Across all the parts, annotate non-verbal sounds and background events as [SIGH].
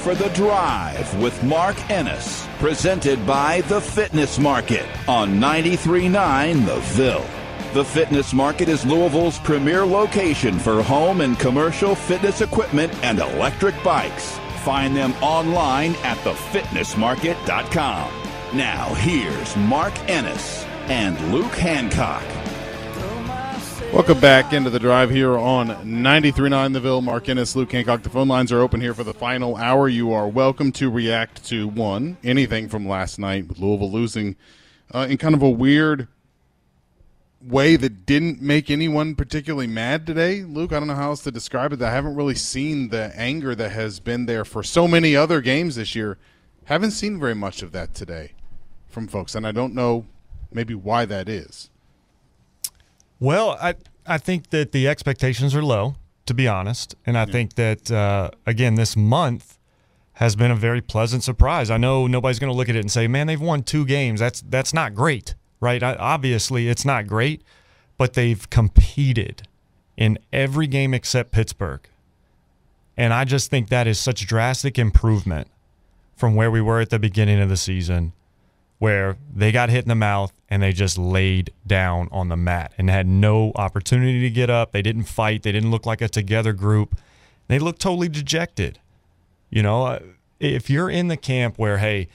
for The Drive with Mark Ennis, presented by The Fitness Market on 93.9 The Ville. The Fitness Market is Louisville's premier location for home and commercial fitness equipment and electric bikes. Find them online at thefitnessmarket.com. Now, here's Mark Ennis and Luke Hancock. Welcome back into the drive here on 93.9 The Ville. Mark Ennis, Luke Hancock. The phone lines are open here for the final hour. You are welcome to react to one, anything from last night with Louisville losing uh, in kind of a weird way that didn't make anyone particularly mad today. Luke, I don't know how else to describe it. I haven't really seen the anger that has been there for so many other games this year. Haven't seen very much of that today from folks, and I don't know maybe why that is. Well, I I think that the expectations are low, to be honest, and I think that uh, again this month has been a very pleasant surprise. I know nobody's going to look at it and say, "Man, they've won two games. That's that's not great." Right? I, obviously, it's not great, but they've competed in every game except Pittsburgh. And I just think that is such drastic improvement from where we were at the beginning of the season, where they got hit in the mouth and they just laid down on the mat and had no opportunity to get up. They didn't fight. They didn't look like a together group. They looked totally dejected. You know, uh, if you're in the camp where, hey,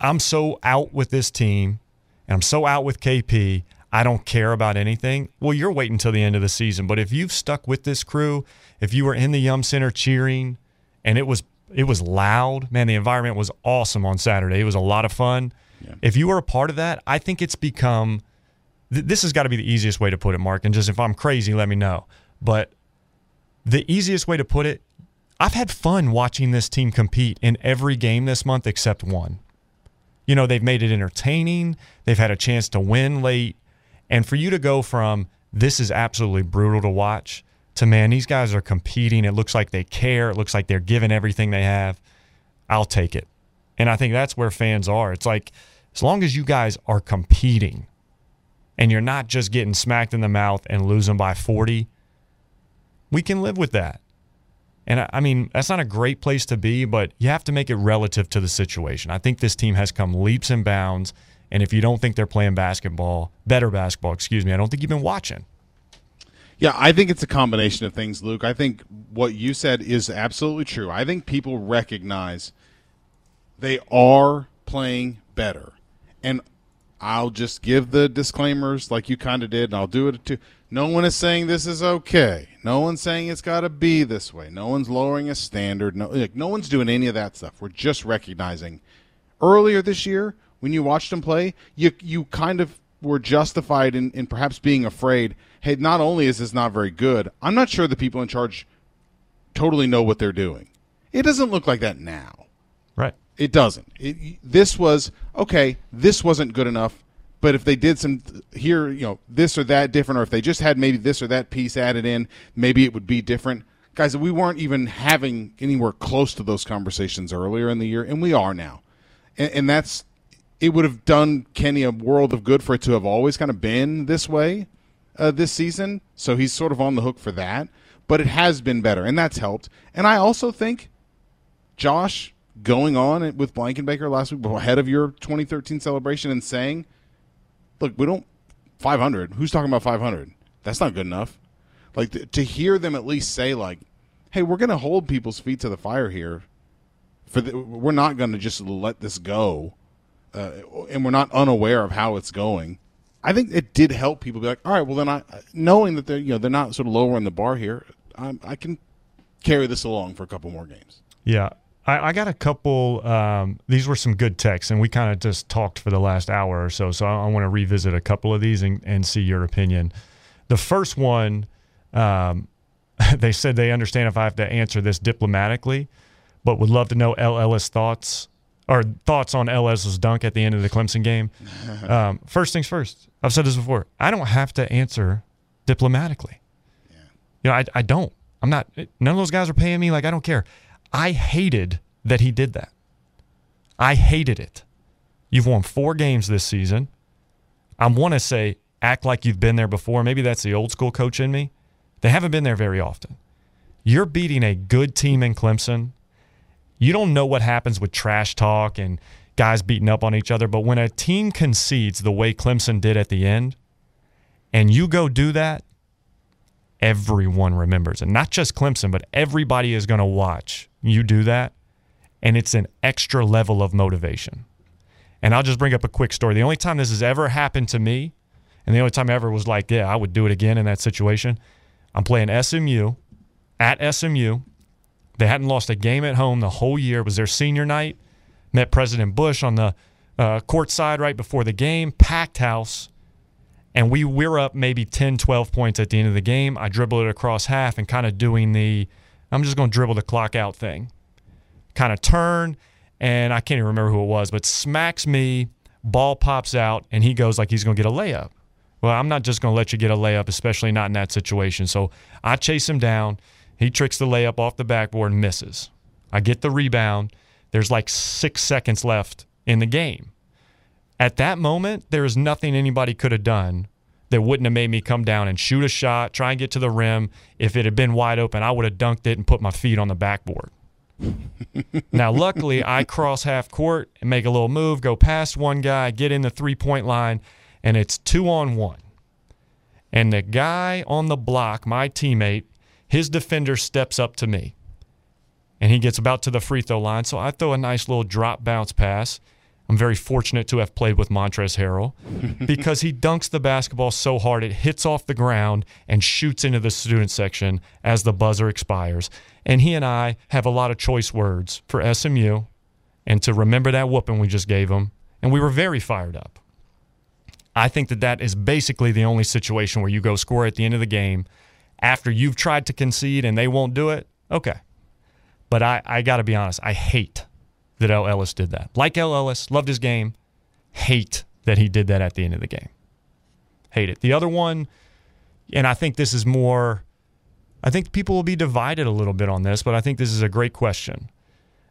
I'm so out with this team and I'm so out with KP, I don't care about anything. Well, you're waiting until the end of the season. But if you've stuck with this crew, if you were in the Yum Center cheering and it was it was loud, man, the environment was awesome on Saturday. It was a lot of fun. Yeah. If you were a part of that, I think it's become th- this has got to be the easiest way to put it, Mark. And just if I'm crazy, let me know. But the easiest way to put it, I've had fun watching this team compete in every game this month except one. You know, they've made it entertaining. They've had a chance to win late. And for you to go from this is absolutely brutal to watch to man, these guys are competing. It looks like they care. It looks like they're giving everything they have. I'll take it. And I think that's where fans are. It's like as long as you guys are competing and you're not just getting smacked in the mouth and losing by 40, we can live with that. And I, I mean, that's not a great place to be, but you have to make it relative to the situation. I think this team has come leaps and bounds. And if you don't think they're playing basketball, better basketball, excuse me, I don't think you've been watching. Yeah, I think it's a combination of things, Luke. I think what you said is absolutely true. I think people recognize they are playing better. And I'll just give the disclaimers like you kind of did, and I'll do it too. No one is saying this is okay. No one's saying it's got to be this way. No one's lowering a standard. No, like, no one's doing any of that stuff. We're just recognizing. Earlier this year, when you watched them play, you you kind of were justified in, in perhaps being afraid. Hey, not only is this not very good, I'm not sure the people in charge totally know what they're doing. It doesn't look like that now. Right. It doesn't. It, this was okay. This wasn't good enough. But if they did some here, you know, this or that different, or if they just had maybe this or that piece added in, maybe it would be different. Guys, we weren't even having anywhere close to those conversations earlier in the year, and we are now. And, and that's it. Would have done Kenny a world of good for it to have always kind of been this way uh, this season. So he's sort of on the hook for that. But it has been better, and that's helped. And I also think Josh going on with Blankenbaker last week ahead of your 2013 celebration and saying, "Look, we don't 500. Who's talking about 500? That's not good enough." Like to hear them at least say like, "Hey, we're going to hold people's feet to the fire here." For the, we're not going to just let this go, uh, and we're not unaware of how it's going. I think it did help people be like, all right, well then I knowing that they're you know they're not sort of lowering the bar here, I, I can carry this along for a couple more games. Yeah, I, I got a couple. Um, these were some good texts, and we kind of just talked for the last hour or so. So I, I want to revisit a couple of these and, and see your opinion. The first one, um, [LAUGHS] they said they understand if I have to answer this diplomatically, but would love to know Ellis thoughts or thoughts on Ellis's dunk at the end of the Clemson game. [LAUGHS] Um, first things first. I've said this before. I don't have to answer diplomatically. Yeah. You know, I, I don't. I'm not. None of those guys are paying me. Like I don't care. I hated that he did that. I hated it. You've won four games this season. I want to say act like you've been there before. Maybe that's the old school coach in me. They haven't been there very often. You're beating a good team in Clemson. You don't know what happens with trash talk and guys beating up on each other, but when a team concedes the way Clemson did at the end, and you go do that, everyone remembers. And not just Clemson, but everybody is going to watch you do that. And it's an extra level of motivation. And I'll just bring up a quick story. The only time this has ever happened to me, and the only time I ever was like, yeah, I would do it again in that situation, I'm playing SMU at SMU. They hadn't lost a game at home the whole year. It was their senior night. Met President Bush on the uh, court side right before the game, packed house. And we we're up maybe 10, 12 points at the end of the game. I dribble it across half and kind of doing the, I'm just going to dribble the clock out thing. Kind of turn, and I can't even remember who it was, but smacks me, ball pops out, and he goes like he's going to get a layup. Well, I'm not just going to let you get a layup, especially not in that situation. So I chase him down. He tricks the layup off the backboard and misses. I get the rebound. There's like six seconds left in the game. At that moment, there is nothing anybody could have done that wouldn't have made me come down and shoot a shot, try and get to the rim. If it had been wide open, I would have dunked it and put my feet on the backboard. [LAUGHS] now, luckily, I cross half court and make a little move, go past one guy, get in the three point line, and it's two on one. And the guy on the block, my teammate, his defender steps up to me and he gets about to the free throw line. So I throw a nice little drop bounce pass. I'm very fortunate to have played with Montrezl Harrell [LAUGHS] because he dunks the basketball so hard it hits off the ground and shoots into the student section as the buzzer expires. And he and I have a lot of choice words for SMU and to remember that whooping we just gave him. And we were very fired up. I think that that is basically the only situation where you go score at the end of the game after you've tried to concede and they won't do it, okay. But I, I got to be honest, I hate that El Ellis did that. Like El Ellis, loved his game, hate that he did that at the end of the game. Hate it. The other one, and I think this is more, I think people will be divided a little bit on this, but I think this is a great question.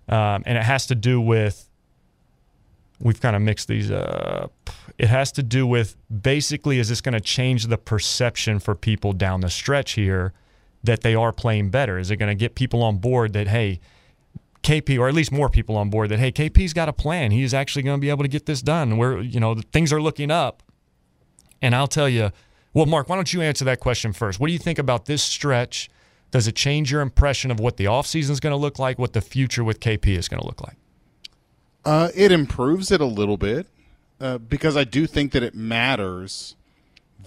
Um, and it has to do with we've kind of mixed these up. It has to do with basically, is this going to change the perception for people down the stretch here that they are playing better? Is it going to get people on board that, hey, KP, or at least more people on board that, hey, KP's got a plan. He's actually going to be able to get this done. Where, you know, things are looking up. And I'll tell you, well, Mark, why don't you answer that question first? What do you think about this stretch? Does it change your impression of what the offseason is going to look like, what the future with KP is going to look like? Uh, it improves it a little bit uh, because I do think that it matters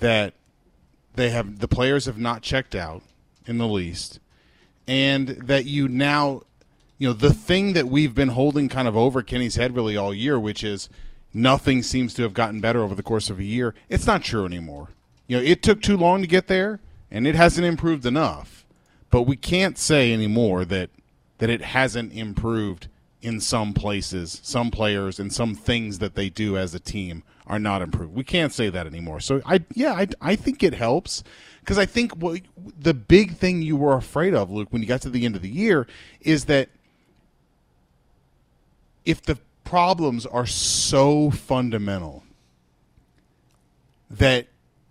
that they have the players have not checked out in the least, and that you now, you know, the thing that we've been holding kind of over Kenny's head really all year, which is nothing seems to have gotten better over the course of a year. It's not true anymore. You know, it took too long to get there, and it hasn't improved enough. But we can't say anymore that that it hasn't improved in some places, some players, and some things that they do as a team are not improved. We can't say that anymore. So I, yeah, I, I think it helps because I think what, the big thing you were afraid of, Luke, when you got to the end of the year, is that if the problems are so fundamental that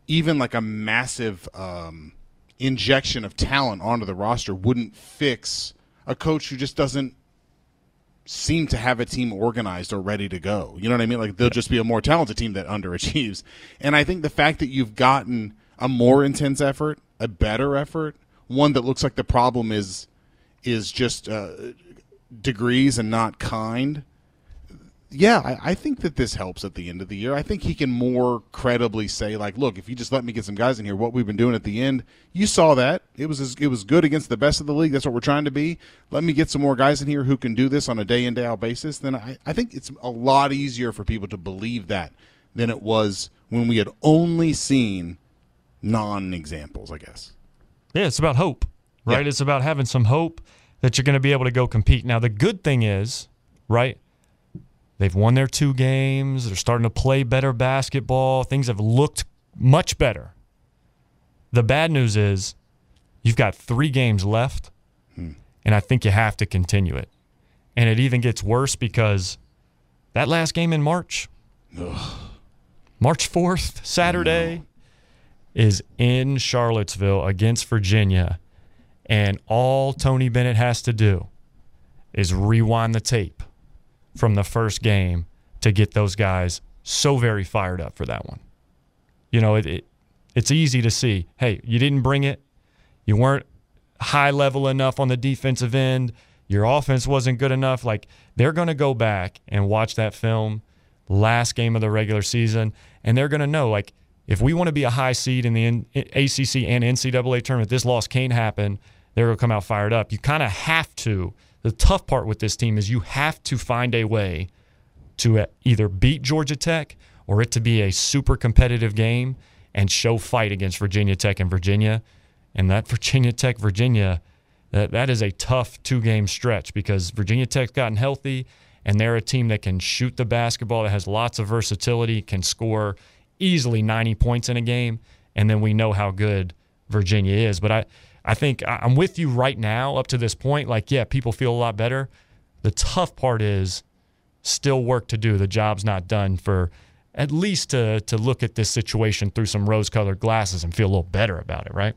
even like a massive um, injection of talent onto the roster wouldn't fix a coach who just doesn't seem to have a team organized or ready to go. You know what I mean? Like they'll just be a more talented team that underachieves. And I think the fact that you've gotten a more intense effort, a better effort, one that looks like the problem is is just uh, degrees and not kind. Yeah, I, I think that this helps at the end of the year. I think he can more credibly say, like, look, if you just let me get some guys in here, what we've been doing at the end, you saw that it was as, it was good against the best of the league. That's what we're trying to be. Let me get some more guys in here who can do this on a day in day out basis. Then I, I think it's a lot easier for people to believe that than it was when we had only seen non examples. I guess. Yeah, it's about hope, right? Yeah. It's about having some hope that you're going to be able to go compete. Now, the good thing is, right? They've won their two games. They're starting to play better basketball. Things have looked much better. The bad news is you've got three games left, and I think you have to continue it. And it even gets worse because that last game in March, March 4th, Saturday, is in Charlottesville against Virginia. And all Tony Bennett has to do is rewind the tape from the first game to get those guys so very fired up for that one. You know, it, it it's easy to see. Hey, you didn't bring it. You weren't high level enough on the defensive end. Your offense wasn't good enough. Like they're going to go back and watch that film last game of the regular season and they're going to know like if we want to be a high seed in the ACC and NCAA tournament, this loss can't happen. They're going to come out fired up. You kind of have to. The tough part with this team is you have to find a way to uh, either beat Georgia Tech or it to be a super competitive game and show fight against Virginia Tech and Virginia. And that Virginia Tech Virginia, that, that is a tough two game stretch because Virginia Tech's gotten healthy and they're a team that can shoot the basketball, that has lots of versatility, can score easily 90 points in a game. And then we know how good Virginia is. But I, I think I'm with you right now up to this point. Like, yeah, people feel a lot better. The tough part is still work to do. The job's not done for at least to to look at this situation through some rose-colored glasses and feel a little better about it, right?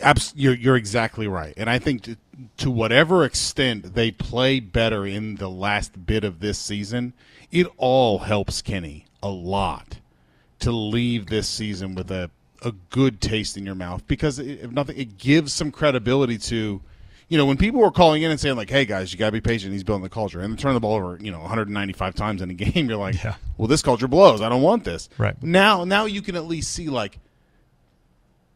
Abs- you're you're exactly right, and I think to, to whatever extent they play better in the last bit of this season, it all helps Kenny a lot to leave this season with a a good taste in your mouth because it, if nothing, it gives some credibility to. You know, when people were calling in and saying like, "Hey guys, you gotta be patient. He's building the culture," and then turn the ball over, you know, 195 times in a [LAUGHS] game, you're like, Yeah. "Well, this culture blows. I don't want this." Right. now, now you can at least see like,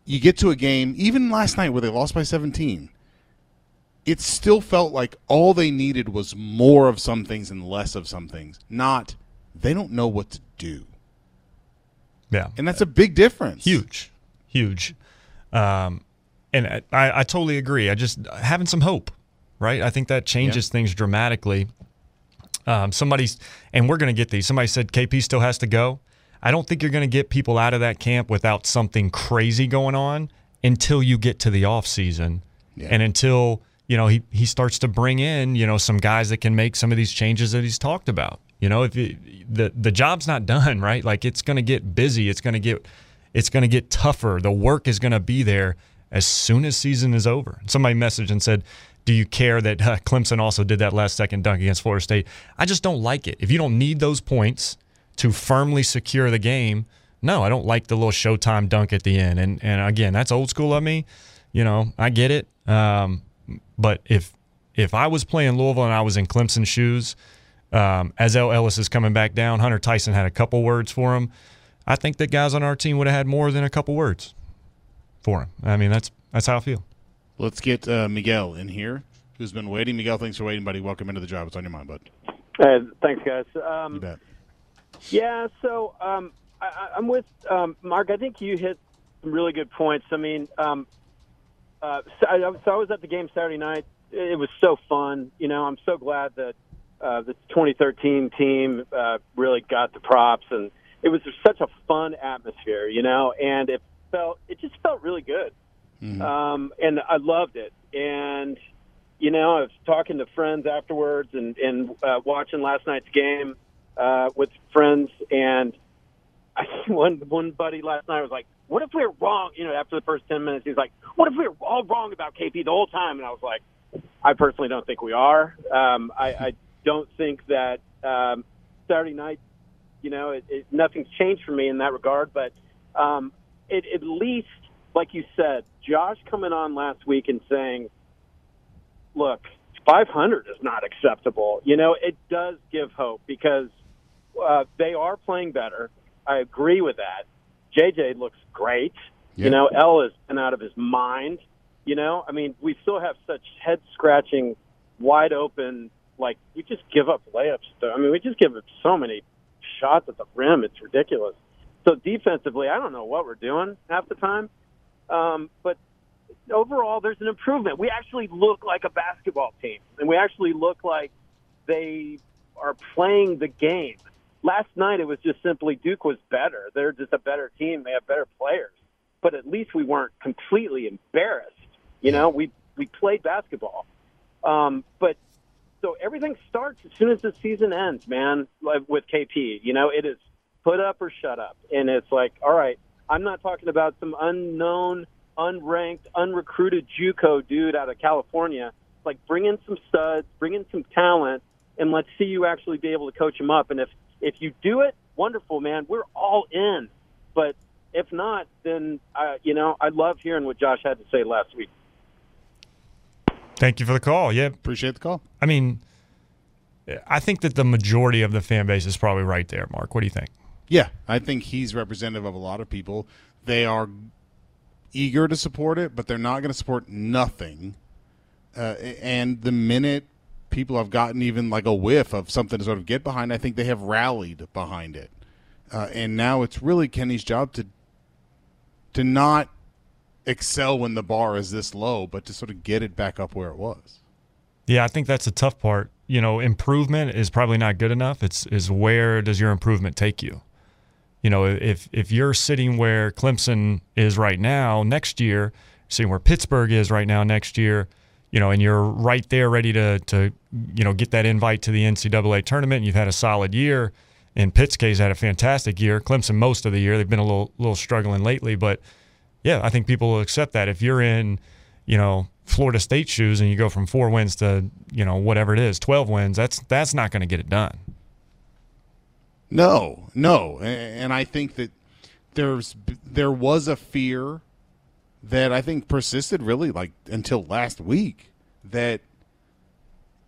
you get to a game, even last night where they lost by 17, it still felt like all they needed was more of some things and less of some things. Not, they don't know what to do. Yeah. And that's a big difference. huge, huge. Um, and I, I totally agree. I just having some hope, right? I think that changes things dramatically. Um, somebody's, and we're going to get these. Somebody said KP still has to go. I don't think you're going to get people out of that camp without something crazy going on until you get to the off season, Yeah. and until you know he he starts to bring in you know some guys that can make some of these changes that he's talked about. You know, if the the job's not done, [LAUGHS] right? Like it's going to get busy. It's going to get it's going to get tougher. The work is going to be there as soon as season is over. Somebody messaged and said, "Do you care that [LAUGHS] uh, Clemson also did that last second dunk against Florida State?" I just don't like it. If you don't need those points to firmly secure the game, no, I don't like the little Showtime dunk at the end. And and again, that's old school of me. You know, I get it. Um, but if if I was playing Louisville and I was in Clemson's shoes, um, as El Ellis is coming back down, Hunter Tyson had a couple words for him. I think that guys on our team would have had more than a couple words for him. I mean, that's that's how I feel. Let's get uh, Miguel in here, who's been waiting. Miguel, thanks for waiting, buddy. Welcome into the job. What's on your mind, bud? Uh, thanks, guys. You Um, bet. yeah, so um, I, I- I'm with um, Mark. I think you hit some really good points. I mean, um, uh, so, I, so I was at the game Saturday night. It was so fun. You know, I'm so glad that uh, the 2013 team uh, really got the props, and it was such a fun atmosphere. You know, and it felt it just felt really good, um, and I loved it. And you know, I was talking to friends afterwards and and uh, watching last night's game uh, with friends, and I, [LAUGHS] one one buddy last night was like, "What if we're wrong?" You know, after the first ten minutes, he's like, "What if we were all wrong about KP the whole time?" And I was like, "I personally don't think we are. Um, I, I don't think that um, Saturday night, you know, it, it, nothing's changed for me in that regard. But um, it, at least, like you said, Josh coming on last week and saying." look, 500 is not acceptable. You know, it does give hope because uh, they are playing better. I agree with that. JJ looks great. You know, El has been out of his mind. You know, I mean, we still have such head scratching, wide open. Like we just give up layups. I mean, we just give up so many shots at the rim. It's ridiculous. So defensively, I don't know what we're doing half the time. Um, but overall, there's an improvement. We actually look like a basketball team, and we actually look like they are playing the game. Last night, it was just simply Duke was better. They're just a better team. They have better players. But at least we weren't completely embarrassed. You know, we we played basketball. Um, but so everything starts as soon as the season ends, man. Like with KP, you know, it is put up or shut up, and it's like, all right, I'm not talking about some unknown, unranked, unrecruited JUCO dude out of California. Like, bring in some studs, bring in some talent, and let's see you actually be able to coach them up. And if if you do it, wonderful, man. We're all in. But if not, then uh, you know, I love hearing what Josh had to say last week. Thank you for the call. Yeah, Appreciate the call. I mean, I think that the majority of the fan base is probably right there. Mark, what do you think? Yeah, I think he's representative of a lot of people. They are eager to support it, but they're not going to support nothing. Uh, and the minute people have gotten even like a whiff of something to sort of get behind, I think they have rallied behind it. Uh, and now it's really Kenny's job to to not excel when the bar is this low, but to sort of get it back up where it was. Yeah, I think that's the tough part. You know, improvement is probably not good enough. It's is where does your improvement take you? You know, if if you're sitting where Clemson is right now next year, seeing where Pittsburgh is right now next year, you know, and you're right there ready to to you know get that invite to the NCAA tournament, and you've had a solid year. In Pitt's case, had a fantastic year. Clemson most of the year. They've been a little little struggling lately, but yeah, I think people will accept that. If you're in, you know, Florida State shoes and you go from four wins to, you know, whatever it is, 12 wins, that's that's not going to get it done. No, no, and I think that there's there was a fear that I think persisted really like until last week that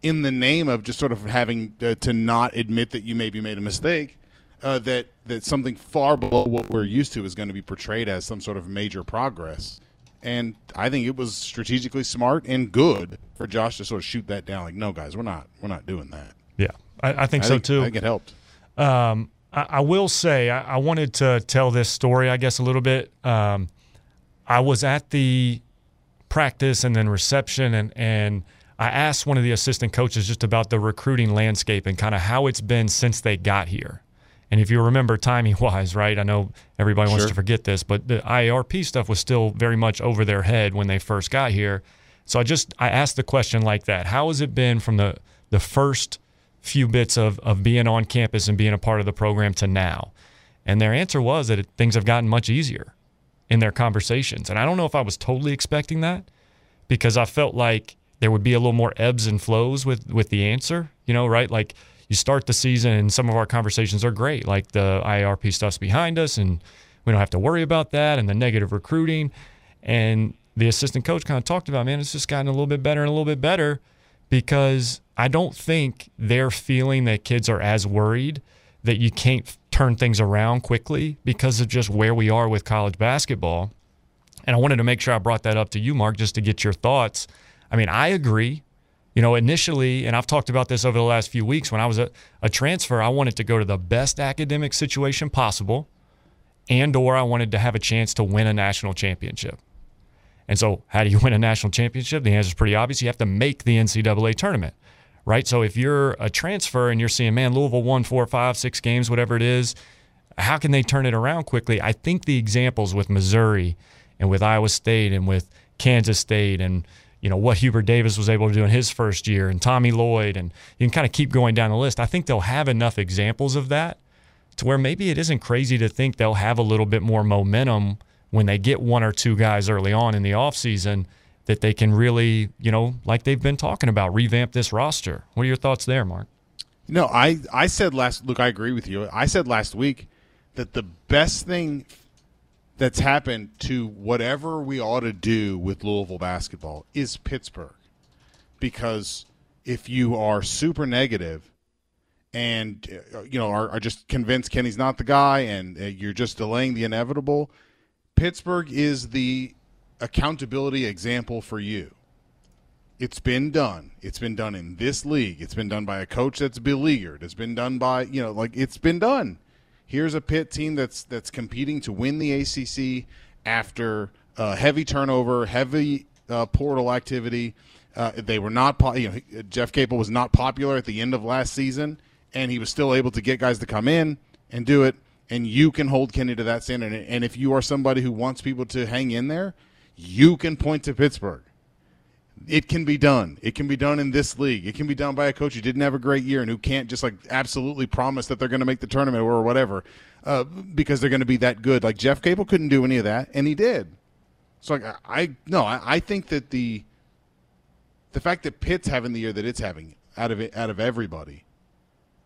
in the name of just sort of having uh, to not admit that you maybe made a mistake uh, that that something far below what we're used to is going to be portrayed as some sort of major progress and I think it was strategically smart and good for Josh to sort of shoot that down like no guys we're not we're not doing that Yeah, I, I think I so think, too. I think it helped Um, I, I will say I, I wanted to tell this story, I guess, a little bit. Um, I was at the practice and then reception, and and I asked one of the assistant coaches just about the recruiting landscape and kind of how it's been since they got here. And if you remember timing wise, [LAUGHS] right? I know everybody wants to forget this, but the IARP stuff was still very much over their head when they first got here. So I just I asked the question like that. How has it been from the the first few bits of, of being on campus and being a part of the program to now? And their answer was that it, things have gotten much easier in their conversations. And I don't know if I was totally expecting that because I felt like there would be a little more ebbs and flows with with the answer, you know, right? Like you start the season and some of our conversations are great, like the IARP stuff's behind us and we don't have to worry about that and the negative recruiting. And the assistant coach kind of talked about, man, it's just gotten a little bit better and a little bit better because I don't think they're feeling that kids are as worried that you can't turn things around quickly because of just where we are with college basketball. And I wanted to make sure I brought that up to you, Mark, just to get your thoughts. I mean, I agree. You know, initially, and I've talked about this over the last few weeks, when I was a, a transfer, I wanted to go to the best academic situation possible and or I wanted to have a chance to win a national championship. And so, how do you win a national championship? The answer is pretty obvious. You have to make the NCAA tournament, right? So, if you're a transfer and you're seeing, man, Louisville won four, five, six games, whatever it is, how can they turn it around quickly? I think the examples with Missouri and with Iowa State and with Kansas State and you know what Hubert Davis was able to do in his first year and Tommy Lloyd and you can kind of keep going down the list. I think they'll have enough examples of that to where maybe it isn't crazy to think they'll have a little bit more momentum when they get one or two guys early on in the offseason that they can really, you know, like they've been talking about, revamp this roster. What are your thoughts there, Mark? No, I I said last look, I agree with you. I said last week that the best thing that's happened to whatever we ought to do with Louisville basketball is Pittsburgh. Because if you are super negative and uh, you know are, are just convinced Kenny's not the guy and uh, you're just delaying the inevitable, Pittsburgh is the accountability example for you. It's been done. It's been done in this league. It's been done by a coach that's beleaguered. It's been done by you know like it's been done. Here's a Pitt team that's that's competing to win the ACC after uh, heavy turnover, heavy uh, portal activity. Uh, they were not, po- you know, Jeff Capel was not popular at the end of last season, and he was still able to get guys to come in and do it. And you can hold Kenny to that standard. And if you are somebody who wants people to hang in there, you can point to Pittsburgh. It can be done. It can be done in this league. It can be done by a coach who didn't have a great year and who can't just like absolutely promise that they're going to make the tournament or whatever uh, because they're going to be that good. Like Jeff Capel couldn't do any of that, and he did. So like, I no, I, I think that the the fact that Pitt's having the year that it's having out of it, out of everybody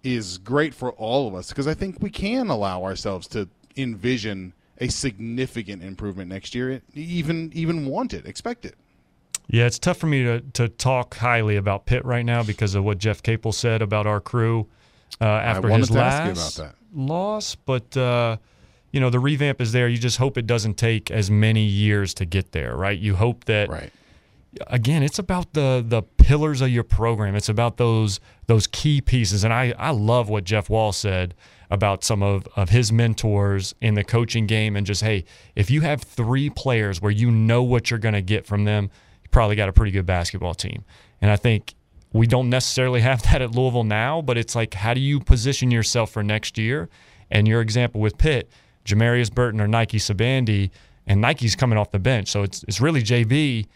is great for all of us because I think we can allow ourselves to envision a significant improvement next year. Even even want it, expect it. Yeah, it's tough for me to, to talk highly about Pitt right now because of what Jeff Capel said about our crew uh, after his last loss. But uh, you know, the revamp is there. You just hope it doesn't take as many years to get there, right? You hope that. Right. Again, it's about the the pillars of your program. It's about those those key pieces, and I I love what Jeff Walz said about some of, of his mentors in the coaching game and just hey if you have three players where you know what you're going to get from them you probably got a pretty good basketball team and i think we don't necessarily have [LAUGHS] that at louisville now but it's like how do you position yourself for next year and your example with pitt Jamarius Burton or Nike Sibande, and Nike's coming off the bench. So it's it's really JB.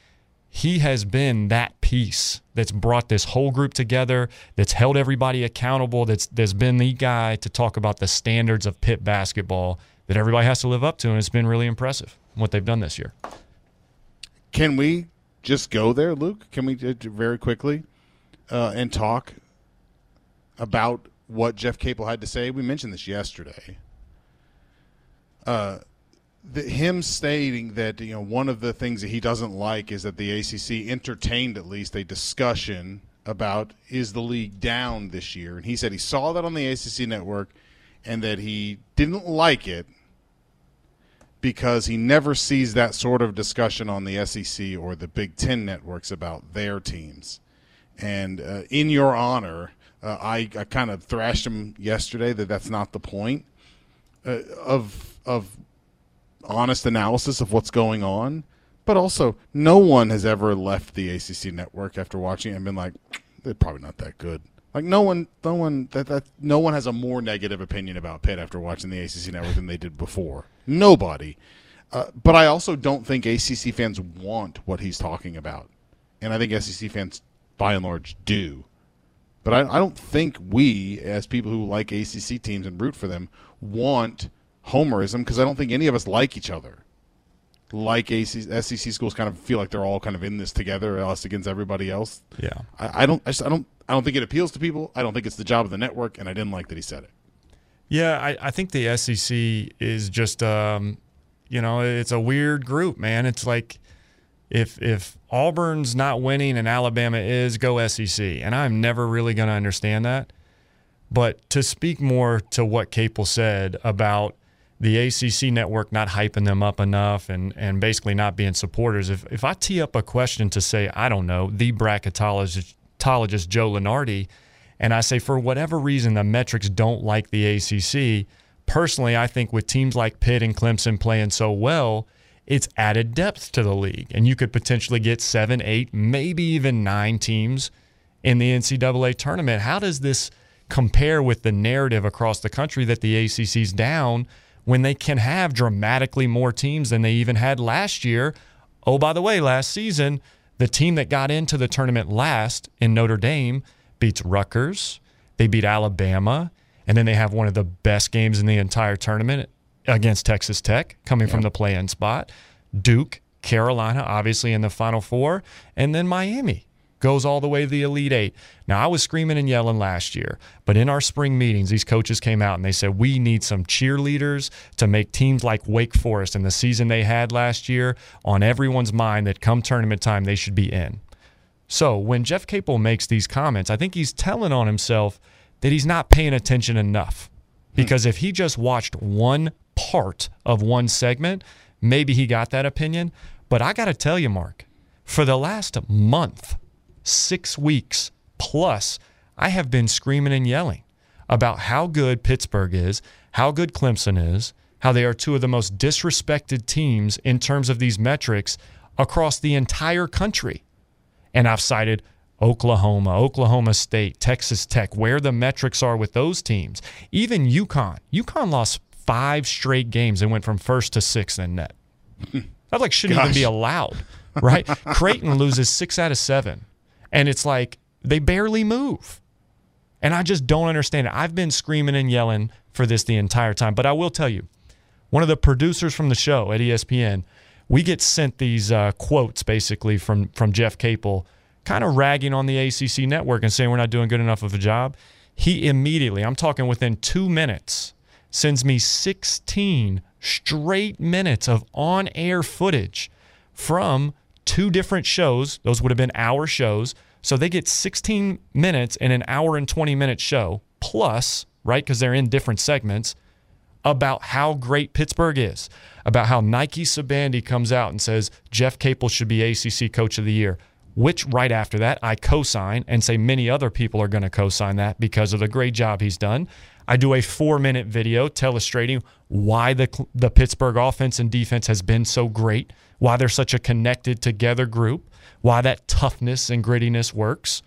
He has been that piece that's brought this whole group together, that's held everybody accountable, that's there's been the guy to talk about the standards of Pitt basketball that everybody has to live up to, and it's been really impressive what they've done this year. Can we just go there, Luke? Can we very quickly uh, and talk about what Jeff Capel had to say? We mentioned this yesterday uh, the, him stating that you know one of the things that he doesn't like is that the ACC entertained at least a discussion about is the league down this year, and he said he saw that on the ACC network, and that he didn't like it because he never sees that sort of discussion on the SEC or the Big Ten networks about their teams. And uh, in your honor, uh, I, I kind of thrashed him yesterday that that's not the point uh, of of honest analysis of what's going on. But also, no one has ever left the ACC network after watching it and been like, they're probably not that good. Like no one, no one that that no one has a more negative opinion about Pitt after watching the ACC network than they did before. Nobody. Uh, but I also don't think ACC fans want what he's talking about, and I think SEC fans, by and large, do. But I, I don't think we, as people who like ACC teams and root for them, want homerism because I don't think any of us like each other. Like AC, SEC schools kind of feel like they're all kind of in this together, us against everybody else. Yeah, I, I don't. I, just, I don't. I don't think it appeals to people. I don't think it's the job of the network, and I didn't like that he said it. Yeah, I, I think the SEC is just, um, you know, it's a weird group, man. It's like if if Auburn's not winning and Alabama is, go SEC, and I'm never really going to understand that. But to speak more to what Capel said about the ACC network not hyping them up enough and, and basically not being supporters. If, if I tee up a question to say, I don't know, the bracketologist Joe Lunardi, and I say, for whatever reason, the metrics don't like the ACC, personally, I think with teams like Pitt and Clemson playing so well, it's added depth to the league. And you could potentially get seven, eight, maybe even nine teams in the NCAA tournament. How does this compare with the narrative across the country that the ACC's down? When they can have dramatically more teams than they even had last year. Oh, by the way, last season, the team that got into the tournament last in Notre Dame beats Rutgers, they beat Alabama, and then they have one of the best games in the entire tournament against Texas Tech, coming from the play in spot. Duke, Carolina, obviously in the Final Four, and then Miami goes all the way to the Elite Eight. Now, I was screaming and yelling last year, but in our spring meetings, these coaches came out and they said, We need some cheerleaders to make teams like Wake Forest and the season they had last year on everyone's mind that come tournament time, they should be in. So when Jeff Capel makes these comments, I think he's telling on himself that he's not paying attention enough. Hmm. Because if he just watched one part of one segment, maybe he got that opinion. But I got to tell you, Mark, for the last month, six weeks plus, I have been screaming and yelling about how good Pittsburgh is, how good Clemson is, how they are two of the most disrespected teams in terms of these metrics across the entire country. And I've cited Oklahoma, Oklahoma State, Texas Tech, where the metrics are with those teams. Even UConn. UConn lost five straight games and went from first to sixth in net. [LAUGHS] That like shouldn't even be allowed, right? Creighton loses six out of seven, and it's like they barely move. And I just don't understand it. I've been screaming and yelling for this the entire time. But I will tell you, one of the producers from the show at ESPN, we get sent these uh, quotes basically from from Jeff Capel, kind of ragging on the ACC network and saying we're not doing good enough of a job. He immediately, I'm talking within two minutes, sends me 16 straight minutes of on air footage from two different shows. Those would have been hour shows. So they get 16 minutes in an hour and 20 minute show, plus, right, because they're in different segments, about how great Pittsburgh is, about how Nike Sibande comes out and says Jeff Capel should be ACC Coach of the Year, which right after that I co sign and say many other people are going to co sign that because of the great job he's done. I do a four minute video illustrating why the, the Pittsburgh offense and defense has been so great, why they're such a connected together group, why that toughness and grittiness works.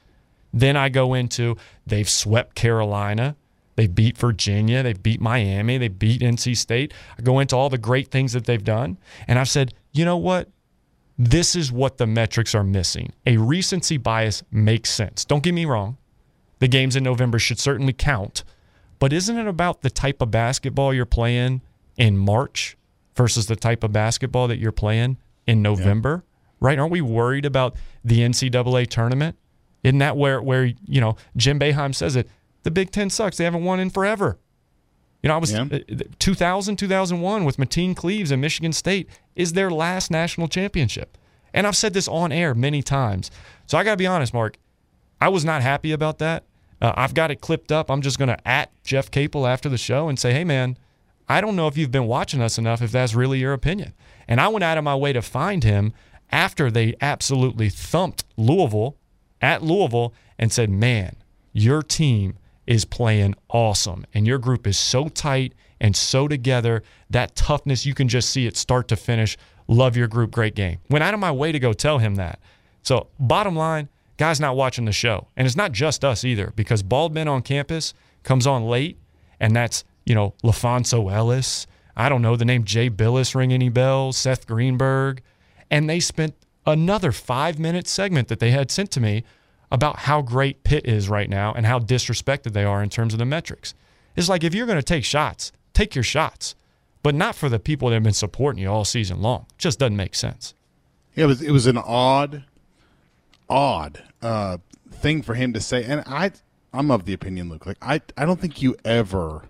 Then I go into they've swept Carolina, they beat Virginia, they beat Miami, they beat NC State. I go into all the great things that they've done. And I've said, you know what? This is what the metrics are missing. A recency bias makes sense. Don't get me wrong. The games in November should certainly count. But isn't it about the type of basketball you're playing in March versus the type of basketball that you're playing in November? Yeah. Right? Aren't we worried about the NCAA tournament? Isn't that where, where you know, Jim Boeheim says it? The Big Ten sucks. They haven't won in forever. You know, I was yeah. uh, 2000, 2001 with Mateen Cleaves and Michigan State is their last national championship. And I've said this on air many times. So I got to be honest, Mark. I was not happy about that. Uh, I've got it clipped up. I'm just going to at Jeff Capel after the show and say, hey, man, I don't know if you've been watching us enough if that's really your opinion. And I went out of my way to find him after they absolutely thumped Louisville at Louisville and said, man, your team is playing awesome and your group is so tight and so together. That toughness, you can just see it start to finish. Love your group, great game. Went out of my way to go tell him that. So, bottom line, guy's not watching the show. And it's not just us either, because Bald Men on Campus comes on late, and that's, you know, LaPhonso Ellis. I don't know the name Jay Bilas ring any bells, Seth Greenberg. And they spent another five minute segment that they had sent to me about how great Pitt is right now and how disrespected they are in terms of the metrics. It's like if you're going to take shots, take your shots, but not for the people that have been supporting you all season long. It just doesn't make sense. It was it was an odd odd uh, thing for him to say. And I, I'm of the opinion, Luke. Like I, I don't think you ever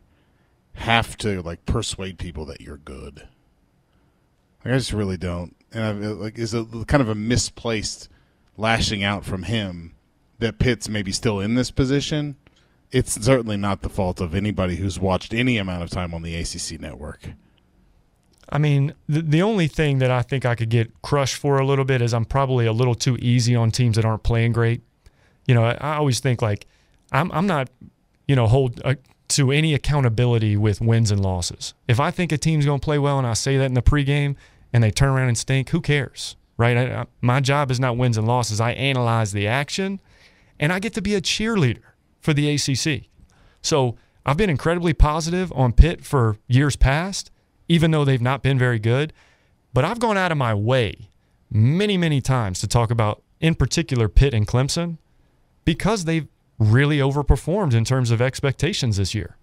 have to like persuade people that you're good. Like, I just really don't. And I, like, is a kind of a misplaced lashing out from him that Pitt's maybe still in this position. It's certainly not the fault of anybody who's watched any amount of time on the ACC network. I mean, the, the only thing that I think I could get crushed for a little bit is I'm probably a little too easy on teams that aren't playing great. You know, I, I always think like I'm I'm not, you know, hold uh, to any accountability with wins and losses. If I think a team's going to play well and I say that in the pregame and they turn around and stink, who cares, right? I, I, my job is not wins and losses. I analyze the action, and I get to be a cheerleader for the ACC. So I've been incredibly positive on Pitt for years past even though they've not been very good. But I've gone out of my way many, many times to talk about, in particular, Pitt and Clemson because they've really overperformed in terms of expectations this year.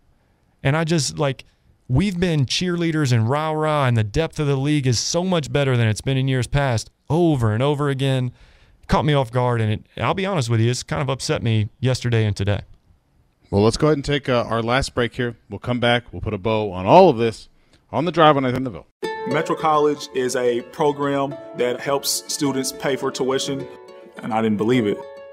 And I just like, we've been cheerleaders and rah rah, and the depth of the league is so much better than it's been in years past over and over again. Caught me off guard, and it, I'll be honest with you, it's kind of upset me yesterday and today. Well, let's go ahead and take uh, our last break here. We'll come back. We'll put a bow on all of this on the drive on 93.9 The Ville. Metro College is a program that helps students pay for tuition. and I didn't believe it.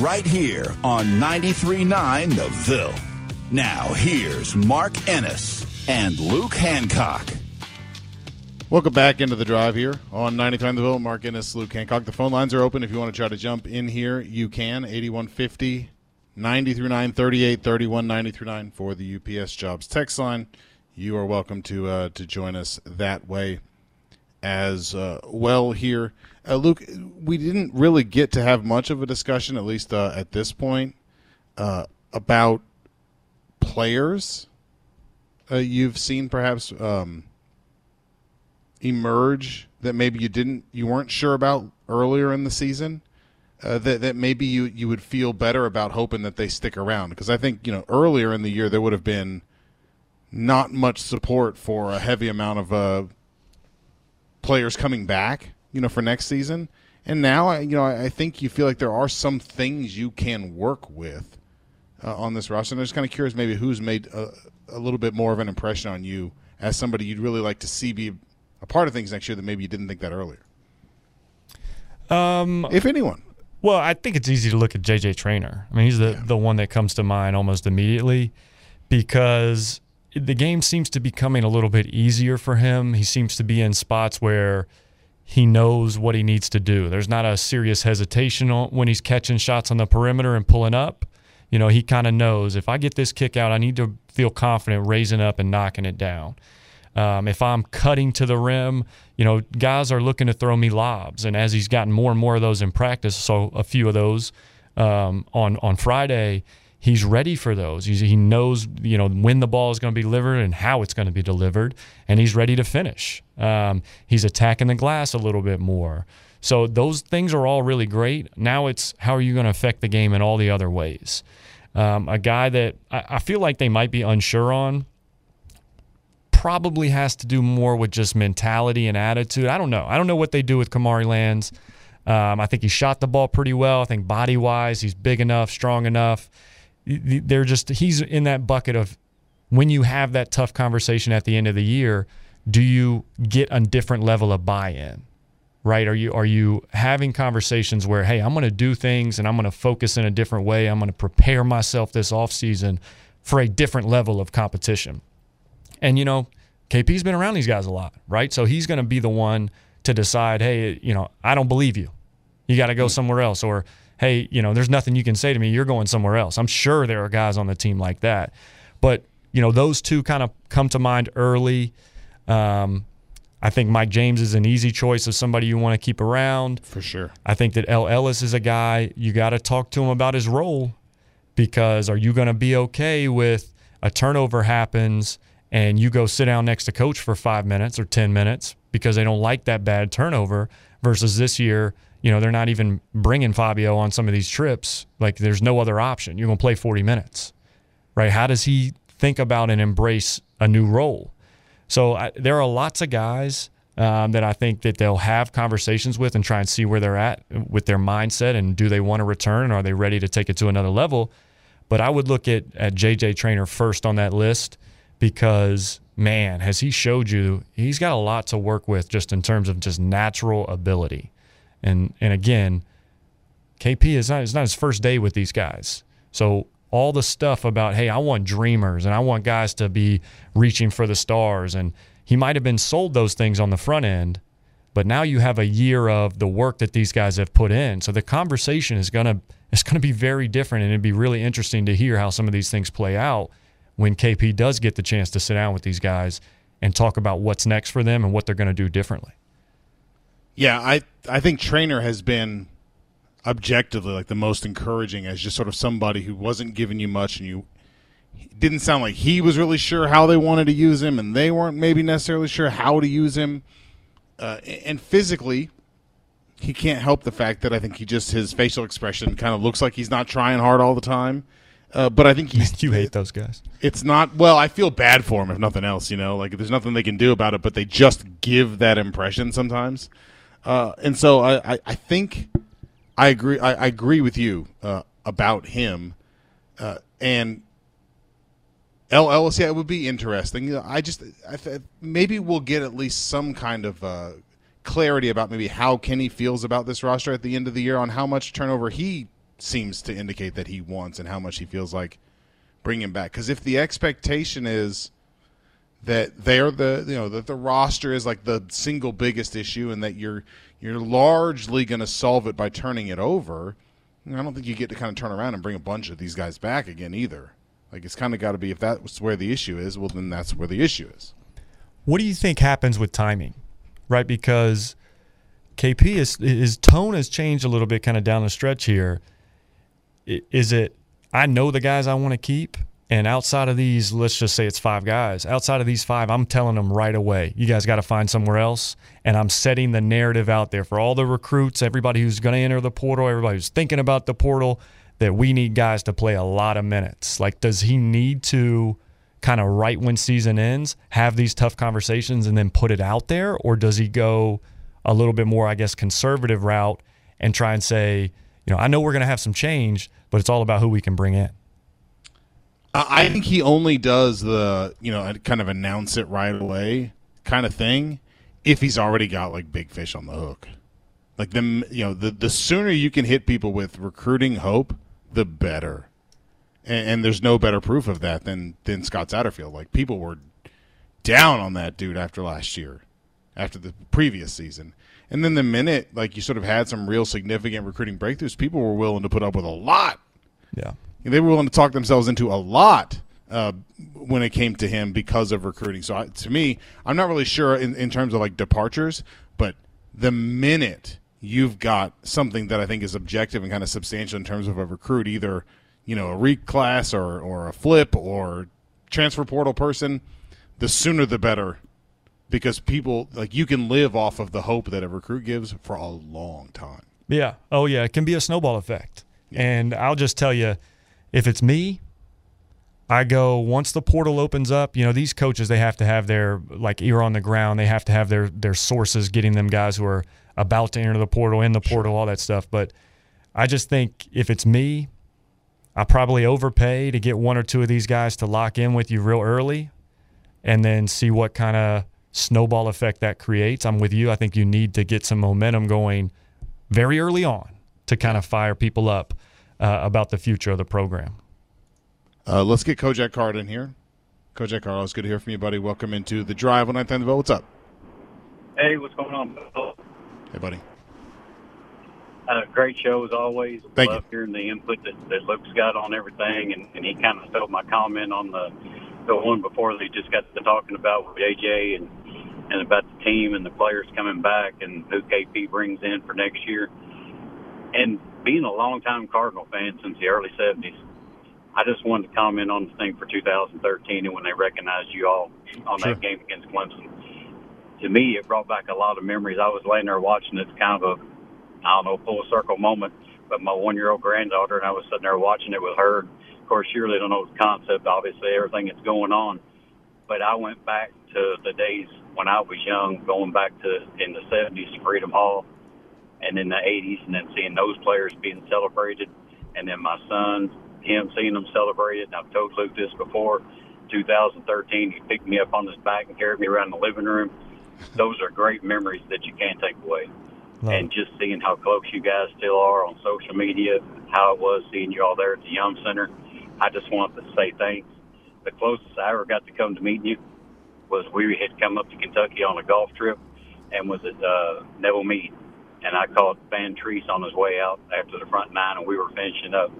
right here on 93.9 The Ville. Now, here's Mark Ennis and Luke Hancock. Welcome back into the drive here on 93 The Ville. Mark Ennis, Luke Hancock. The phone lines are open. If you want to try to jump in here, you can. 8150 939 38 31 939 for the UPS Jobs text line. You are welcome to uh, to join us that way as uh, well here. Uh, Luke, we didn't really get to have much of a discussion, at least uh, at this point, uh, about players uh, you've seen perhaps um, emerge that maybe you didn't, you weren't sure about earlier in the season. Uh, that that maybe you you would feel better about hoping that they stick around because I think you know earlier in the year there would have been not much support for a heavy amount of uh, players coming back, you know, for next season. And now, I- you know, I think you feel like there are some things you can work with uh, on this roster. And I'm just kind of curious, maybe who's made a, a little bit more of an impression on you as somebody you'd really like to see be a part of things next year that maybe you didn't think that earlier, Um, if anyone. Well, I think it's easy to look at JJ Traynor. I mean, he's the, the one that comes to mind almost immediately because the game seems to be coming a little bit easier for him. He seems to be in spots where he knows what he needs to do. There's not a serious hesitation when he's catching shots on the perimeter and pulling up. You know, he kind of knows if I get this kick out, I need to feel confident raising up and knocking it down. Um, if I'm cutting to the rim, you know, guys are looking to throw me lobs, and as he's gotten more and more of those in practice, so a few of those um, on on Friday, he's ready for those. He's, he knows, you know, when the ball is going to be delivered and how it's going to be delivered, and he's ready to finish. Um, he's attacking the glass a little bit more. So those things are all really great. Now it's how are you going to affect the game in all the other ways? Um, a guy that I, I feel like they might be unsure on probably has to do more with just mentality and attitude. I don't know. I don't know what they do with Kamari Lands. Um, I think he shot the ball pretty well. I think body wise, he's big enough, strong enough. They're just he's in that bucket of when you have that tough conversation at the end of the year, do you get a different level of buy-in? Right? Are you are you having conversations where, hey, I'm going to do things and I'm going to focus in a different way. I'm going to prepare myself this offseason for a different level of competition. And you know, KP's been around these guys a lot, right? So he's going to be the one to decide, hey, you know, I don't believe you. You got to go hmm. somewhere else or hey, you know, there's nothing you can say to me. You're going somewhere else. I'm sure there are guys on the team like that. But, you know, those two kind of come to mind early. Um, I think Mike James is an easy choice of somebody you want to keep around. For sure. I think that El Ellis is a guy you got to talk to him about his role because are you going to be okay with a turnover happens and you go sit down next to coach for five minutes or 10 minutes because they don't like that bad turnover versus this year, you know, they're not even bringing Fabio on some of these trips. Like there's no other option. You're going to play 40 minutes, right? How does he think about and embrace a new role? So I, there are lots of guys um, that I think that they'll have conversations with and try and see where they're at with their mindset and do they want to return and are they ready to take it to another level. But I would look at, at JJ Traynor first on that list because man, has he showed you he's got a lot to work with just in terms of just natural ability. And and again, KP is not it's not his first day with these guys. So all the stuff about hey, I want dreamers and I want guys to be reaching for the stars and he might have been sold those things on the front end, but now you have a year of the work that these guys have put in. So the conversation is gonna it's gonna be very different and it'd be really interesting to hear how some of these things play out when KP does get the chance to sit down with these guys and talk about what's next for them and what they're going to do differently. Yeah, I I think Traynor has been objectively like the most encouraging as just sort of somebody who wasn't giving you much and you didn't sound like he was really sure how they wanted to use him and they weren't maybe necessarily sure how to use him uh, and physically he can't help the fact that I think he just his facial expression kind of looks like he's not trying hard all the time. Uh, but I think [LAUGHS] he's. you hate those guys. It's not. Well, I feel bad for him if nothing else. You know, like there's nothing they can do about it, but they just give that impression sometimes. Uh, and so I, I, I, think I agree. I, I agree with you uh, about him, uh, and Ellis. Yeah, it would be interesting. I just I th- maybe we'll get at least some kind of uh, clarity about maybe how Kenny feels about this roster at the end of the year on how much turnover he seems to indicate that he wants and how much he feels like bringing back. Because if the expectation is that they're the you know that the roster is like the single biggest issue and that you're you're largely going to solve it by turning it over, I don't think you get to kind of turn around and bring a bunch of these guys back again either. Like it's kind of got to be if that's where the issue is, well then that's where the issue is. What do you think happens with timing? Right because KP is his tone has changed a little bit kind of down the stretch here is it I know the guys I want to keep and outside of these, let's just say it's five guys. Outside of these five, I'm telling them right away, you guys got to find somewhere else. And I'm setting the narrative out there for all the recruits, everybody who's going to enter the portal, everybody who's thinking about the portal, that we need guys to play a lot of minutes. Like, does he need to kind of right when season ends have these tough conversations and then put it out there? Or does he go a little bit more, I guess, conservative route and try and say, you know, I know we're going to have some change, but it's all about who we can bring in. I think he only does the you know kind of announce it right away kind of thing if he's already got like big fish on the hook. Like the you know the the sooner you can hit people with recruiting hope, the better. And, and there's no better proof of that than than Scott Satterfield. Like people were down on that dude after last year, after the previous season. And then the minute like you sort of had some real significant recruiting breakthroughs, people were willing to put up with a lot. Yeah. They were willing to talk themselves into a lot uh, when it came to him because of recruiting. So I, to me, I'm not really sure in, in terms of like departures, but the minute you've got something that I think is objective and kind of substantial in terms of a recruit, either you know a reclass or or a flip or transfer portal person, the sooner the better because people like you can live off of the hope that a recruit gives for a long time. Yeah. Oh yeah, it can be a snowball effect. Yeah. And I'll just tell you, if it's me, I go once the portal opens up. You know, these coaches they have to have their like ear on the ground. They have to have their their sources getting them guys who are about to enter the portal, in the portal, all that stuff. But I just think if it's me, I probably overpay to get one or two of these guys to lock in with you real early, and then see what kind of snowball effect that creates. I'm with you. I think you need to get some momentum going very early on to kind of fire people up uh, about the future of the program. Uh, let's get Kojak Card in here. Kojak Card, it's good to hear from you, buddy. Welcome into the drive on 9th Vote. What's up? Hey, what's going on? Hey, buddy. Uh, great show as always. Thank Love you. hearing the input that, that Luke's got on everything, and, and he kind of stole my comment on the the one before they just got to talking about with AJ and and about the team and the players coming back and who KP brings in for next year. And being a longtime Cardinal fan since the early 70s, I just wanted to comment on the thing for 2013 and when they recognized you all on Sure. that game against Clemson. To me, it brought back a lot of memories. I was laying there watching it, kind of a, I don't know, full circle moment. But my one year old granddaughter and I was sitting there watching it with her. Of course, she really don't know the concept, obviously, everything that's going on. But I went back to the days when I was young, going back to in the 70s Freedom Hall and in the 80s, and then seeing those players being celebrated. And then my son, him seeing them celebrated. And I've told Luke this before. 2013, he picked me up on his back and carried me around the living room. Those are great memories that you can't take away. Love and just seeing how close you guys still are on social media, how it was seeing you all there at the Yum Center, I just wanted to say thanks. The closest I ever got to come to meeting you was we had come up to Kentucky on a golf trip and was at uh, Nevel Meade. And I caught Van Treese on his way out after the front nine, and we were finishing up.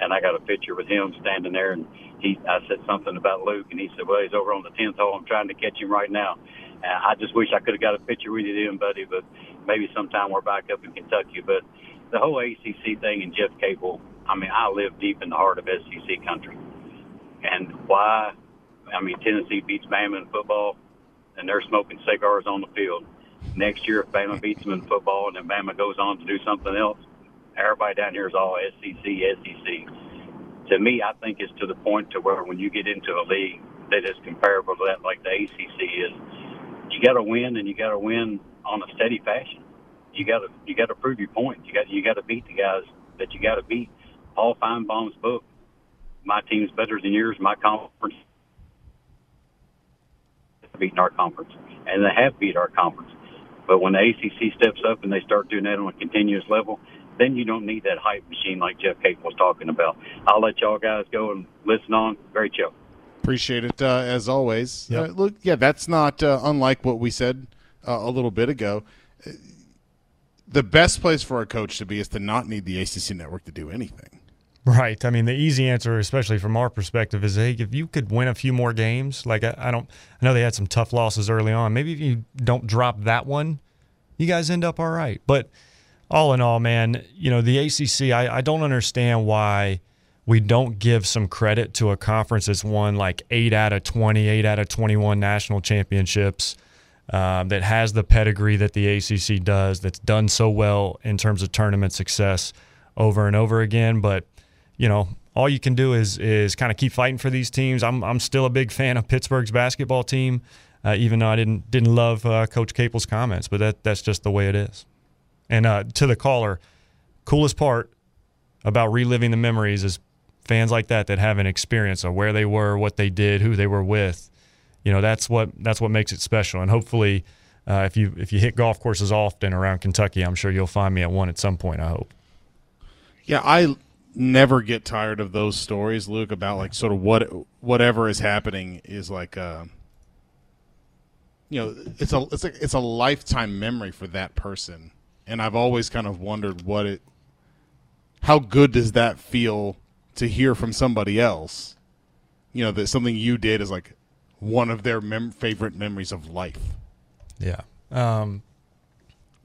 And I got a picture with him standing there, and he I said something about Luke, and he said, "Well, he's over on the tenth hole. I'm trying to catch him right now." And I just wish I could have got a picture with you then, buddy. But maybe sometime we're back up in Kentucky. But the whole ACC thing and Jeff Capel. I mean, I live deep in the heart of SEC country, and why? I mean, Tennessee beats Bama in football, and they're smoking cigars on the field. Next year, if Bama beats them in football, and then Bama goes on to do something else, everybody down here is all SEC, SEC to me, I think it's to the point to where when you get into a league that is comparable to that, like the ACC is, you got to win and you got to win on a steady fashion. You got to you got to prove your point. You got you got to beat the guys that you got to beat. Paul Finebaum's book, "My Team's Better Than Yours," my conference beating our conference, and they have beat our conference. But when the ACC steps up and they start doing that on a continuous level, then you don't need that hype machine like Jeff Capel was talking about. I'll let y'all guys go and listen on. Great show. Appreciate it uh, as always. Yep. Uh, look, yeah, that's not uh, unlike what we said uh, a little bit ago. The best place for a coach to be is to not need the ACC network to do anything. Right. I mean, the easy answer, especially from our perspective, is hey, if you could win a few more games, like I, I don't, I know they had some tough losses early on. Maybe if you don't drop that one, you guys end up all right. But all in all, man, you know, the ACC, I, I don't understand why we don't give some credit to a conference that's won like eight out of 20, eight out of 21 national championships, um, that has the pedigree that the ACC does, that's done so well in terms of tournament success over and over again. But, you know, all you can do is is kind of keep fighting for these teams. I'm, I'm still a big fan of Pittsburgh's basketball team, uh, even though I didn't didn't love uh, Coach Capel's comments, but that that's just the way it is. And uh, to the caller, coolest part about reliving the memories is fans like that that have an experience of where they were, what they did, who they were with. You know, that's what that's what makes it special. And hopefully, uh, if you if you hit golf courses often around Kentucky, I'm sure you'll find me at one at some point. I hope. Yeah, I never get tired of those stories, Luke, about like sort of what whatever is happening is like. Uh, you know, it's a it's a it's a lifetime memory for that person. And I've always kind of wondered what it how good does that feel to hear from somebody else? You know that something you did is like one of their mem- favorite memories of life. Yeah. Um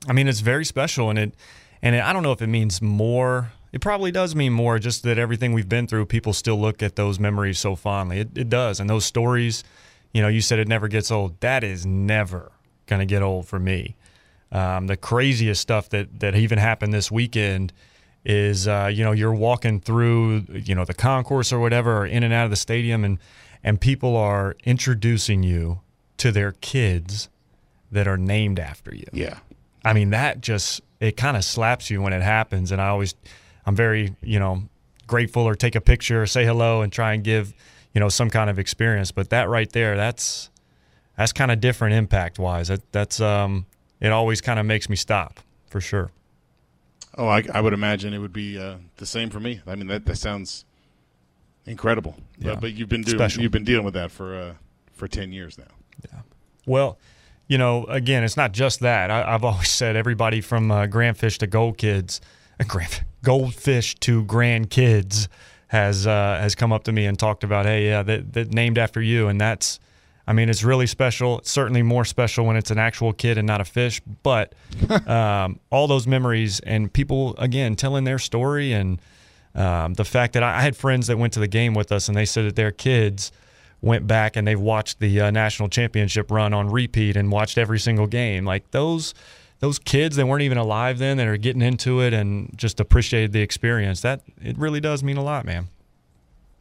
i mean it's very special and it and it, i don't know if it means more it probably does mean more just that everything we've been through people still look at those memories so fondly it, it does and those stories you know you said it never gets old that is never going to get old for me um, the craziest stuff that that even happened this weekend is uh, you know you're walking through you know the concourse or whatever or in and out of the stadium and and people are introducing you to their kids that are named after you. Yeah. I mean that just it kind of slaps you when it happens and I always I'm very, you know, grateful or take a picture or say hello and try and give, you know, some kind of experience, but that right there that's that's kind of different impact wise. That that's um it always kind of makes me stop for sure. Oh, I, I would imagine it would be uh, the same for me. I mean, that, that sounds incredible. Yeah. But, but you've been doing Special. you've been dealing with that for uh, for ten years now. Yeah. Well, you know, again, it's not just that. I, I've always [LAUGHS] said everybody from uh, Grandfish to Gold Kids, uh, [LAUGHS] grand, Goldfish to Grandkids has uh, has come up to me and talked about, hey, yeah, that, that named after you, and that's. I mean, it's really special. It's certainly more special when it's an actual kid and not a fish. But [LAUGHS] um, all those memories and people again telling their story and um, the fact that I, I had friends that went to the game with us and they said that their kids went back and they've watched the uh, national championship run on repeat and watched every single game. Like those those kids that weren't even alive then that are getting into it and just appreciated the experience. That it really does mean a lot, man.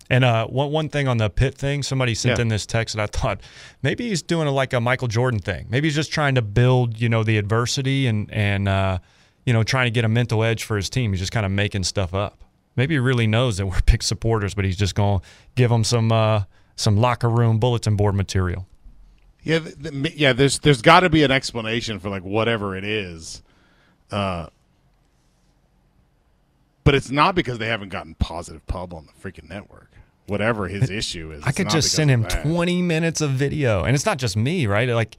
And uh, one one thing on the pit thing, somebody sent Yeah. in this text and I [LAUGHS] thought maybe he's doing a, like a Michael Jordan thing. Maybe he's just trying to build, you know, the adversity and and uh, you know trying to get a mental edge for his team. He's just kind of making stuff up. Maybe he really knows that we're [LAUGHS] big supporters, but he's just going to give them some uh, some locker room bulletin board material. Yeah, th- yeah. There's there's got to be an explanation for like whatever it is, uh, but it's not because they haven't gotten positive pub on the freaking network. Whatever his issue is, I could just send him that. 20 minutes of video. And it's not just me, right? Like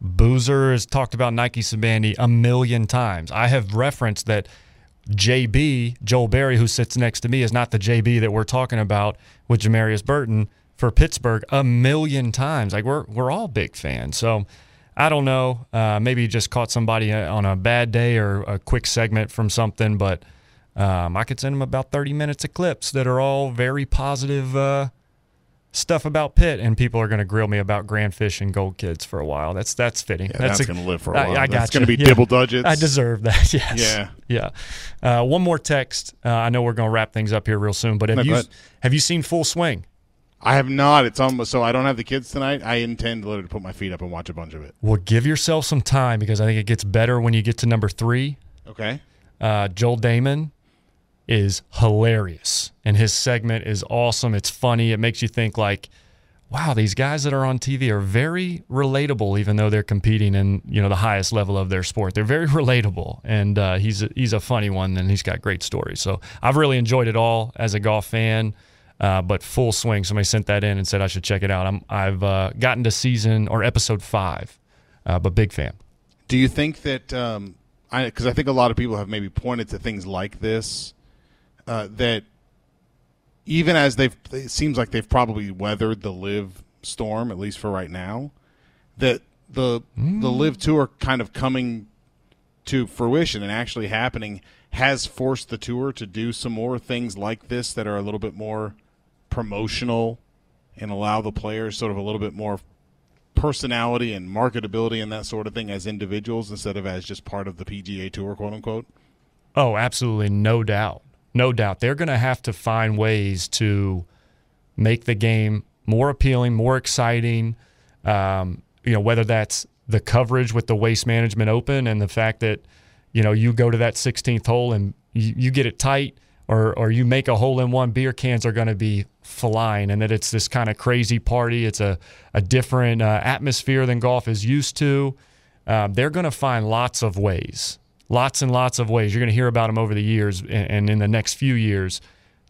Boozer has talked about Nike Sibande a million times. I have referenced that JB Joel Berry, who sits next to me, is not the JB that we're talking about with Jamarius Burton for Pittsburgh a million times. Like we're we're all big fans. So I don't know. Uh, maybe just caught somebody uh, on a bad day or a quick segment from something, but um, I could send them about 30 minutes of clips that are all very positive uh, stuff about Pitt, and people are going to grill me about Grand Fish and Gold Kids for a while. That's that's fitting. Yeah, that's that's gonna live for a I- while. I, That's got gonna be yeah. double digits. I deserve that. [LAUGHS] Yes. Yeah. Yeah. Uh, one more text. Uh, I know we're going to wrap things up here real soon, but have No, you have you seen Full Swing? I have not. It's almost so I don't have the kids tonight. I intend literally to put my feet up and watch a bunch of it. Well, give yourself some time because I think it gets better when you get to number three. Okay. Uh, Joel Dahmen is hilarious, and his segment is awesome. It's funny. It makes you think like, wow, these guys that are on TV are very relatable, even though they're competing in you know the highest level of their sport. They're very [LAUGHS] relatable, and uh, he's a, he's a funny one, and he's got great stories. So I've really enjoyed it all as a golf fan. Uh, but full swing. Somebody sent that in and said I should check it out. I'm, I've uh, gotten to season or episode five, uh, but big fan. Do you think that? Um, I because I think a lot of people have maybe pointed to things like this uh, that even as they've it seems like they've probably weathered the LIV storm at least for right now that the the LIV tour kind of coming to fruition and actually happening has forced the tour to do some more things like this that are a little bit more promotional and allow the players sort of a little bit more personality and marketability and that sort of thing as individuals instead of as just part of the PGA Tour, quote unquote. Oh, absolutely, no doubt, no doubt. They're going to have to find ways to make the game more appealing, more exciting. Um, you know, whether that's the coverage with the Waste Management Open and the fact that you know you go to that 16th hole and you, you get it tight, or or you make a hole in one. Beer cans are going to be flying, and that it's this kind of crazy party. It's a a different uh, atmosphere than golf is used to. Um, they're going to find lots of ways, lots and lots of ways. You're going to hear about them over the years and, and in the next few years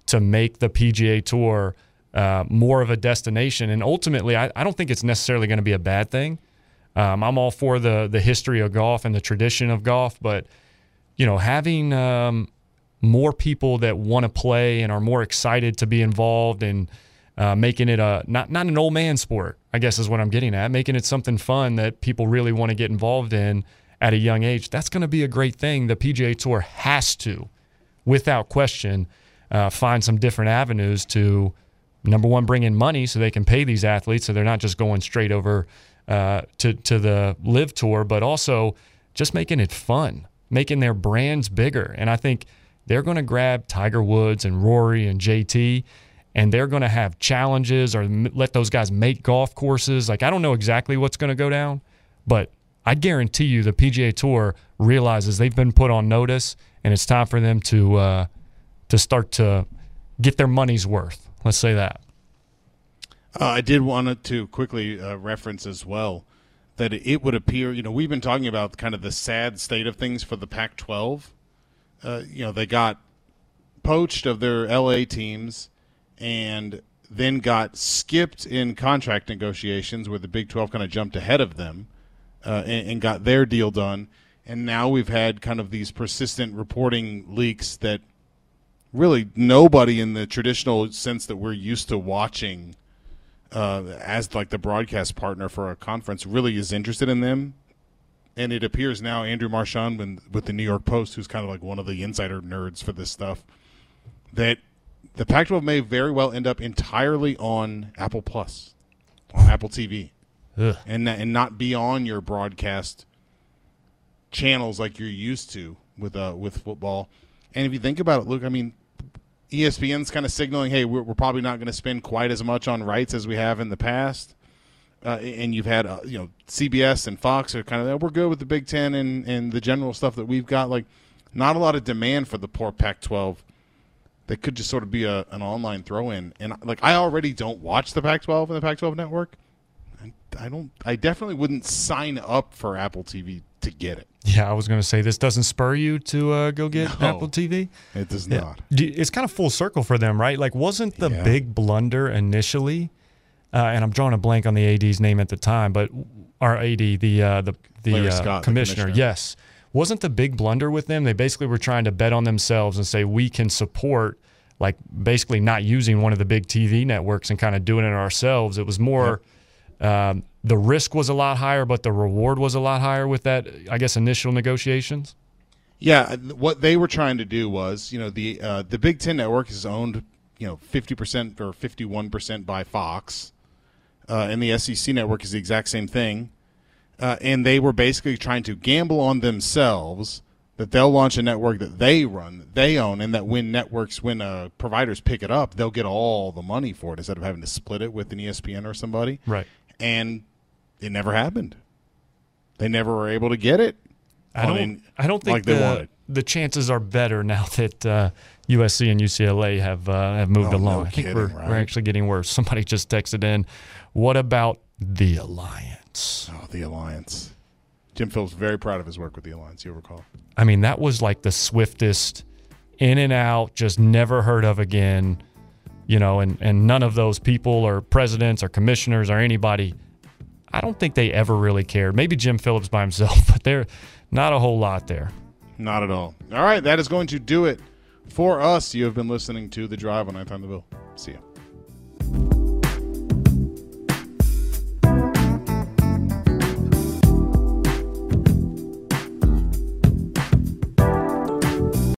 to make the PGA Tour uh, more of a destination. And ultimately, I, I don't think it's necessarily going to be a bad thing. Um, I'm all for the the history of golf and the tradition of golf, but you know, having um, more people that want to play and are more excited to be involved and uh, making it a not not an old man sport, I guess is what I'm getting at. Making it something fun that people really want to get involved in at a young age. That's going to be a great thing. The PGA Tour has to, without question, uh, find some different avenues to number one bring in money so they can pay these athletes so they're not just going straight over uh, to to the LIV tour, but also just making it fun, making their brands bigger. And I think they're going to grab Tiger Woods and Rory and JT, and they're going to have challenges or let those guys make golf courses. Like I don't know exactly what's going to go down, but I guarantee you the PGA Tour realizes they've been put on notice, and it's time for them to uh, to start to get their money's worth. Let's say that. Uh, I did want to quickly uh, reference as well that it would appear, you know, we've been talking about kind of the sad state of things for the Pac 12. Uh, you know, they got poached of their LA teams and then got skipped in contract negotiations where the Big 12 kind of jumped ahead of them uh, and, and got their deal done. And now we've had kind of these persistent reporting leaks that really nobody in the traditional sense that we're used to watching uh, as like the broadcast partner for a conference really is interested in them. And it appears now Andrew Marchand with, with the New York Post, who's kind of like one of the insider nerds for this stuff, that the Pac-12 may very well end up entirely on Apple Plus, on Apple TV, Ugh. and and not be on your broadcast channels like you're used to with uh with football. And if you think about it, look, I mean, ESPN's kind of signaling, hey, we're, we're probably not going to spend quite as much on rights as we have in the past. Uh, and you've had, uh, you know, CBS and Fox are kind of, we're good with the Big Ten and, and the general stuff that we've got. Like, not a lot of demand for the poor Pac 12. That could just sort of be a, an online throw in. And, like, I already don't watch the Pac 12 and the Pac 12 network. I, I don't, I definitely wouldn't sign up for Apple TV to get it. Yeah, I was going to say this doesn't spur you to uh, go get No. Apple TV. It does not. It's kind of full circle for them, right? Like, wasn't the Yeah. big blunder initially? Uh, and I'm drawing a blank on the AD's name at the time, but our AD, the uh, the the uh, Scott, the commissioner, commissioner. yes. wasn't the big blunder with them. They basically were trying to bet on themselves and say we can support like basically not using one of the big TV networks and kind of doing it ourselves. It was more um, the risk was a lot higher, but the reward was a lot higher with that. I guess initial negotiations. Yeah, what they were trying to do was, you know, the uh, the Big Ten network is owned, you know, fifty percent or fifty one percent by Fox, uh, and the SEC network is the exact same thing, uh, and they were basically trying to gamble on themselves that they'll launch a network that they run, that they own, and that when networks, when uh, providers pick it up, they'll get all the money for it instead of having to split it with an ESPN or somebody. Right. And it never happened. They never were able to get it. I don't. mean, I don't think like they the, wanted. the chances are better now that uh, USC and UCLA have uh, have moved Oh, no along. I think kidding, we're right? we're actually getting worse. Somebody just texted in. What about the alliance? Oh, the Alliance. Jim Phillips very proud of his work with the Alliance. You'll recall. I mean, that was like the swiftest in and out, just never heard of again. You know, and and none of those people or presidents or commissioners or anybody. I don't think they ever really cared. Maybe Jim Phillips by himself, [LAUGHS] but they're not a whole lot there. Not at all. All right, that is going to do it for us. You have been listening to The Drive on Ninth on the Bill. See you.